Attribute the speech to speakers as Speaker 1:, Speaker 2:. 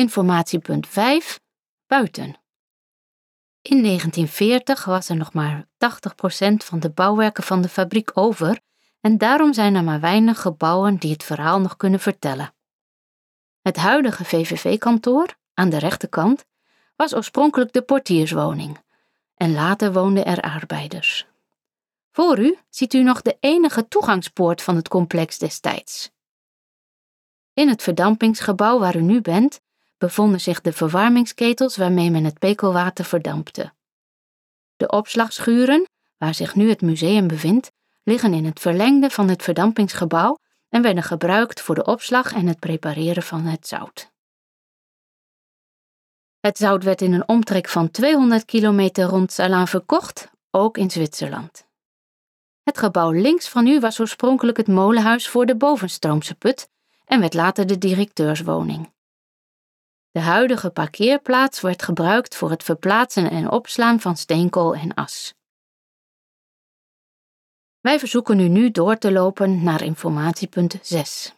Speaker 1: Informatiepunt 5. Buiten. In 1940 was er nog maar 80% van de bouwwerken van de fabriek over en daarom zijn er maar weinig gebouwen die het verhaal nog kunnen vertellen. Het huidige VVV-kantoor, aan de rechterkant, was oorspronkelijk de portierswoning en later woonden er arbeiders. Voor u ziet u nog de enige toegangspoort van het complex destijds. In het verdampingsgebouw waar u nu bent, bevonden zich de verwarmingsketels waarmee men het pekelwater verdampte. De opslagschuren, waar zich nu het museum bevindt, liggen in het verlengde van het verdampingsgebouw en werden gebruikt voor de opslag en het prepareren van het zout. Het zout werd in een omtrek van 200 kilometer rond Salaan verkocht, ook in Zwitserland. Het gebouw links van u was oorspronkelijk het molenhuis voor de bovenstroomse put en werd later de directeurswoning. De huidige parkeerplaats werd gebruikt voor het verplaatsen en opslaan van steenkool en as. Wij verzoeken u nu door te lopen naar informatiepunt 6.